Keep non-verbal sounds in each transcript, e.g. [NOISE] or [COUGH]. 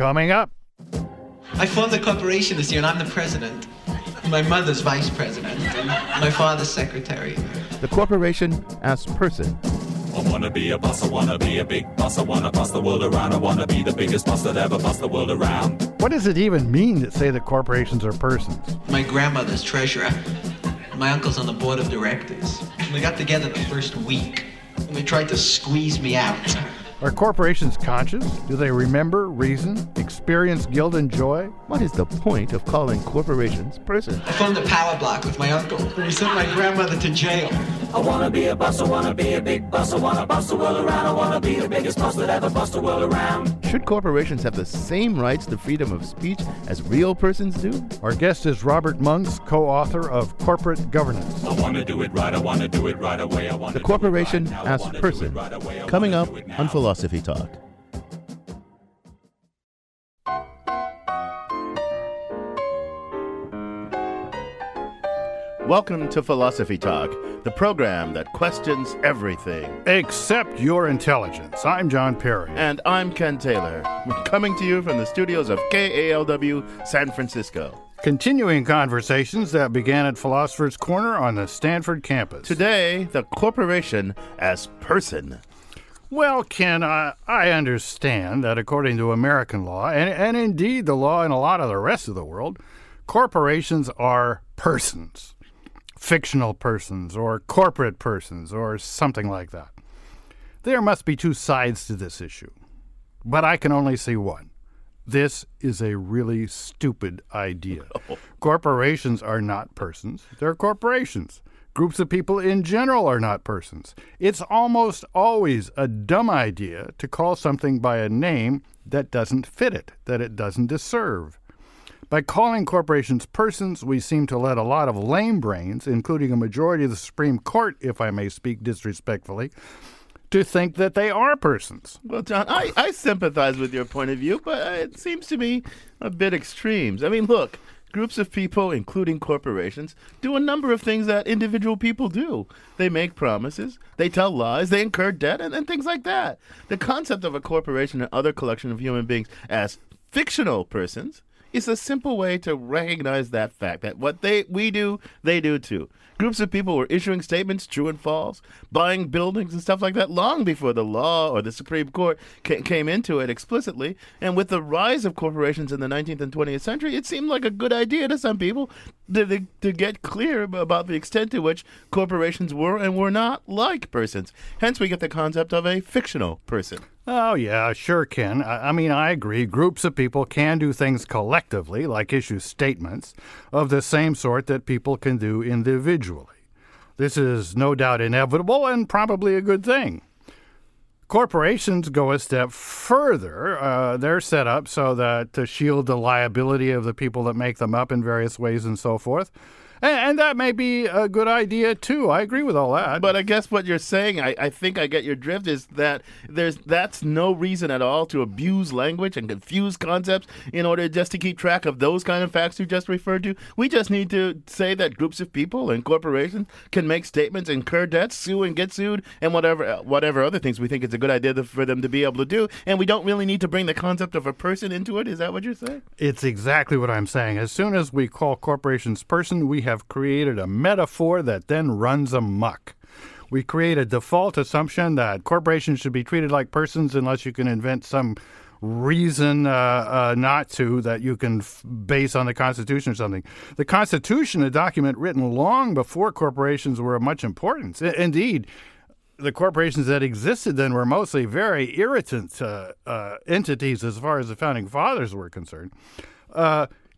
Coming up. I formed the corporation this year and I'm the president. My mother's vice president and my father's secretary. The corporation as person. I wanna be a boss, I wanna be a big boss, I wanna boss the world around, I wanna be the biggest boss that ever bossed the world around. What does it even mean to say that corporations are persons? My grandmother's treasurer. My uncle's on the board of directors. We got together the first week and they tried to squeeze me out. Are corporations conscious? Do they remember, reason, experience guilt and joy? What is the point of calling corporations person? I formed a power bloc with my uncle and he sent my grandmother to jail. I wanna be a boss, I wanna be a big boss, I wanna boss the world around, I wanna be the biggest boss that ever bossed the world around. Should corporations have the same rights to freedom of speech as real persons do? Our guest is Robert Monks, co author of Corporate Governance. I wanna do it right, I wanna do it right away, I wanna The do it corporation right now, as wanna do it person. right away, Coming up do on. Philosophy Talk. Welcome to Philosophy Talk, the program that questions everything. Accept your intelligence. I'm John Perry. And I'm Ken Taylor. We're coming to you from the studios of KALW San Francisco. Continuing conversations that began at Philosopher's Corner on the Stanford campus. Today, the corporation as person. Well, Ken, I, I understand that according to American law, and, and indeed the law in a lot of the rest of the world, corporations are persons, fictional persons, or corporate persons, or something like that. There must be two sides to this issue, but I can only see one. This is a really stupid idea. [LAUGHS] Oh. Corporations are not persons, they're corporations. Groups of people in general are not persons. It's almost always a dumb idea to call something by a name that doesn't fit it, that it doesn't deserve. By calling corporations persons, we seem to let a lot of lame brains, including a majority of the Supreme Court, if I may speak disrespectfully, to think that they are persons. Well, John, I, I sympathize with your point of view, but it seems to me a bit extremes. I mean, look, groups of people, including corporations, do a number of things that individual people do. They make promises, they tell lies, they incur debt, and, and things like that. The concept of a corporation and other collection of human beings as fictional persons is a simple way to recognize that fact that what they we do, they do too. Groups of people were issuing statements, true and false, buying buildings and stuff like that long before the law or the Supreme Court ca- came into it explicitly. And with the rise of corporations in the 19th and 20th century, it seemed like a good idea to some people to, to, get clear about the extent to which corporations were and were not like persons. Hence, we get the concept of a fictional person. Oh, yeah, sure, Ken. I, I mean, I agree. Groups of people can do things collectively, like issue statements, of the same sort that people can do individually. This is no doubt inevitable and probably a good thing. Corporations go a step further. Uh, they're set up so that to shield the liability of the people that make them up in various ways and so forth. And, and that may be a good idea too. I agree with all that. But I guess what you're saying, I, I think I get your drift, is that there's that's no reason at all to abuse language and confuse concepts in order just to keep track of those kind of facts you just referred to. We just need to say that groups of people and corporations can make statements, incur debts, sue and get sued, and whatever uh, whatever other things we think it's a good idea to, for them to be able to do. And we don't really need to bring the concept of a person into it. Is that what you're saying? It's exactly what I'm saying. As soon as we call corporations person, we have created a metaphor that then runs amok. We create a default assumption that corporations should be treated like persons unless you can invent some reason uh, uh, not to that you can f- base on the Constitution or something. The Constitution, a document written long before corporations were of much importance. I- indeed, the corporations that existed then were mostly very irritant uh, uh, entities as far as the founding fathers were concerned.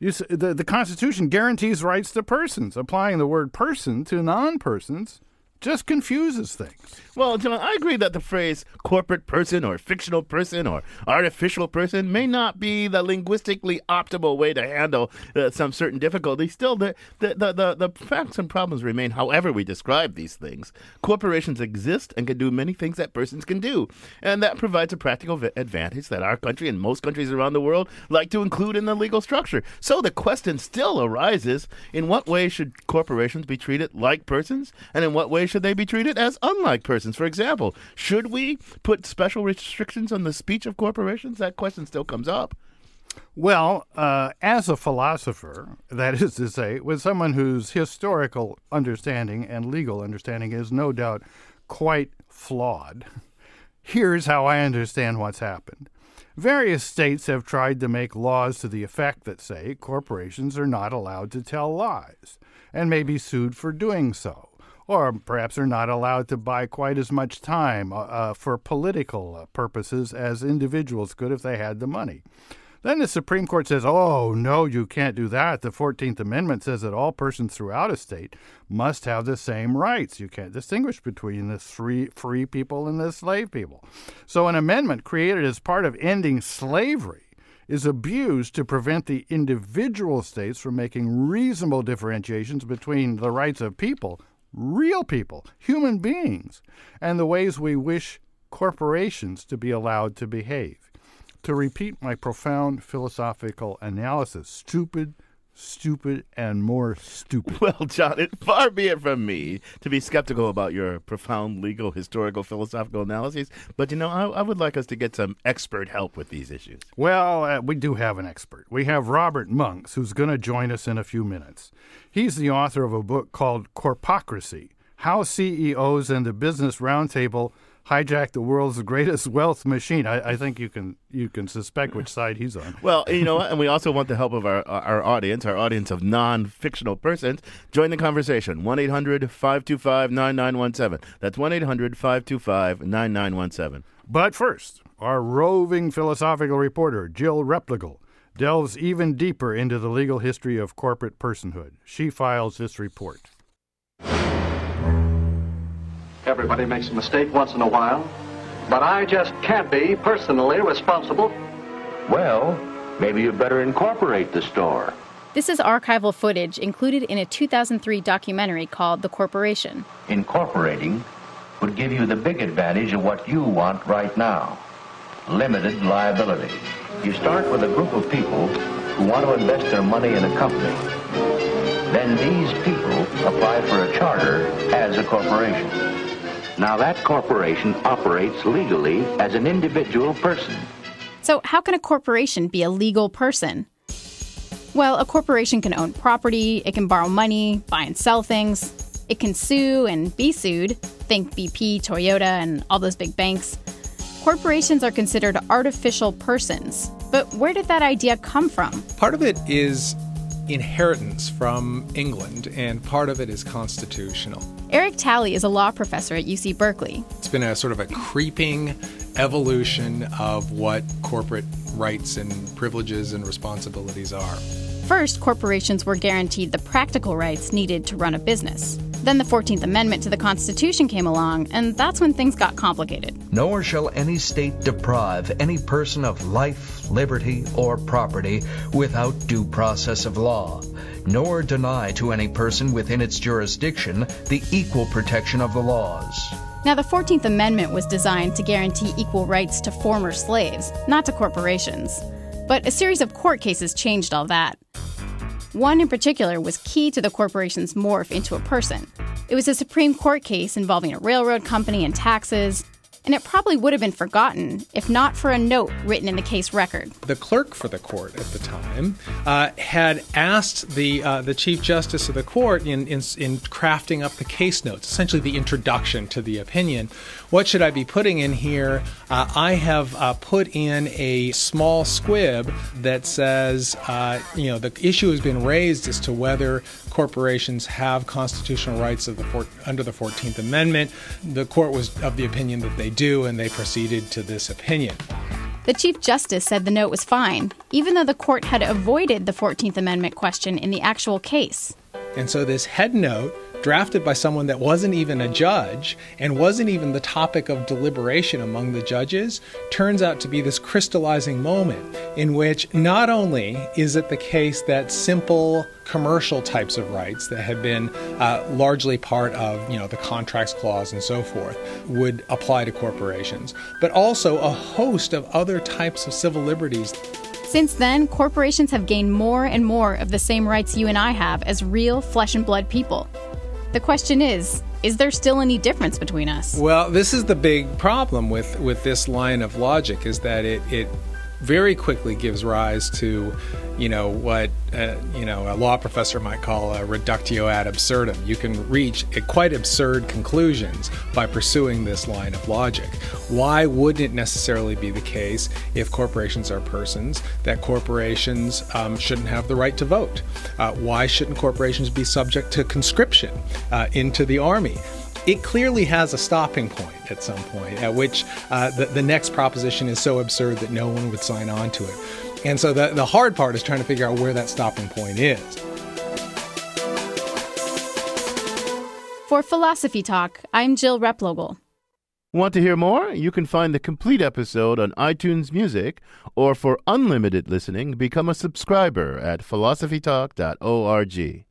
The, the Constitution guarantees rights to persons. Applying the word person to non persons just confuses things. Well, John, I agree that the phrase corporate person or fictional person or artificial person may not be the linguistically optimal way to handle uh, some certain difficulty. Still, the, the, the, the, the facts and problems remain however we describe these things. Corporations exist and can do many things that persons can do. And that provides a practical v- advantage that our country and most countries around the world like to include in the legal structure. So the question still arises in what way should corporations be treated like persons, and in what way should they be treated as unlike persons? For example, should we put special restrictions on the speech of corporations? That question still comes up. Well, uh, as a philosopher, that is to say, with someone whose historical understanding and legal understanding is no doubt quite flawed, here's how I understand what's happened. Various states have tried to make laws to the effect that say corporations are not allowed to tell lies and may be sued for doing so or perhaps are not allowed to buy quite as much time uh, uh, for political uh, purposes as individuals could if they had the money. Then the Supreme Court says, oh, no, you can't do that. The 14th Amendment says that all persons throughout a state must have the same rights. You can't distinguish between the free, free people and the slave people. So, an amendment created as part of ending slavery is abused to prevent the individual states from making reasonable differentiations between the rights of people, real people, human beings, and the ways we wish corporations to be allowed to behave. To repeat my profound philosophical analysis stupid, stupid, and more stupid. [LAUGHS] Well, John, it, far be it from me to be skeptical about your profound legal, historical, philosophical analyses, but you know, I, I would like us to get some expert help with these issues. Well, uh, we do have an expert. We have Robert Monks, who's going to join us in a few minutes. He's the author of a book called Corpocracy How CEOs and the Business Roundtable hijack the world's [LAUGHS] greatest wealth machine. I, I, think you can you can suspect which side he's on. Well, you know, and we also want the help of our our audience, our audience of non-fictional persons. Join the conversation. 1-800-525-9917. That's 1-800-525-9917. But first, our roving philosophical reporter, Jill Replogle, delves even deeper into the legal history of corporate personhood. She files this report. Everybody makes a mistake once in a while. But I just can't be personally responsible. Well, maybe you'd better incorporate the store. This is archival footage included in a 2003 documentary called The Corporation. Incorporating would give you the big advantage of what you want right now limited liability. You start with a group of people who want to invest their money in a company. Then these people apply for a charter as a corporation. Now that corporation operates legally as an individual person. So, how can a corporation be a legal person? Well, a corporation can own property, it can borrow money, buy and sell things, it can sue and be sued. Think BP, Toyota, and all those big banks. Corporations are considered artificial persons. But where did that idea come from? Part of it is inheritance from England, and part of it is constitutional. Eric Talley is a law professor at UC Berkeley. It's been a sort of a creeping evolution of what corporate rights and privileges and responsibilities are. First, corporations were guaranteed the practical rights needed to run a business. Then the 14th Amendment to the Constitution came along, and that's when things got complicated. Nor shall any state deprive any person of life, liberty, or property without due process of law, nor deny to any person within its jurisdiction the equal protection of the laws. Now, the 14th Amendment was designed to guarantee equal rights to former slaves, not to corporations. But a series of court cases changed all that. One in particular was key to the corporation's morph into a person. It was a Supreme Court case involving a railroad company and taxes, and it probably would have been forgotten if not for a note written in the case record. The clerk for the court at the time uh, had asked the uh, the chief justice of the court in, in, in crafting up the case notes, essentially the introduction to the opinion. What should I be putting in here? Uh, I have uh, put in a small squib that says, uh, you know, the issue has been raised as to whether corporations have constitutional rights of the for- under the Fourteenth Amendment. The court was of the opinion that they do, and they proceeded to this opinion. The Chief Justice said the note was fine, even though the court had avoided the 14th Amendment question in the actual case. And so this head note drafted by someone that wasn't even a judge and wasn't even the topic of deliberation among the judges turns out to be this crystallizing moment in which not only is it the case that simple commercial types of rights that had been uh, largely part of you know the contracts clause and so forth would apply to corporations but also a host of other types of civil liberties since then, corporations have gained more and more of the same rights you and I have as real flesh and blood people. The question is, is there still any difference between us? Well, this is the big problem with, with this line of logic is that it, it very quickly gives rise to, you know, what uh, you know a law professor might call a reductio ad absurdum. You can reach quite absurd conclusions by pursuing this line of logic. Why wouldn't it necessarily be the case if corporations are persons that corporations um, shouldn't have the right to vote? Uh, why shouldn't corporations be subject to conscription uh, into the army? It clearly has a stopping point at some point at which uh, the, the next proposition is so absurd that no one would sign on to it. And so the, the hard part is trying to figure out where that stopping point is. For Philosophy Talk, I'm Jill Replogle. Want to hear more? You can find the complete episode on iTunes Music, or for unlimited listening, become a subscriber at philosophytalk.org.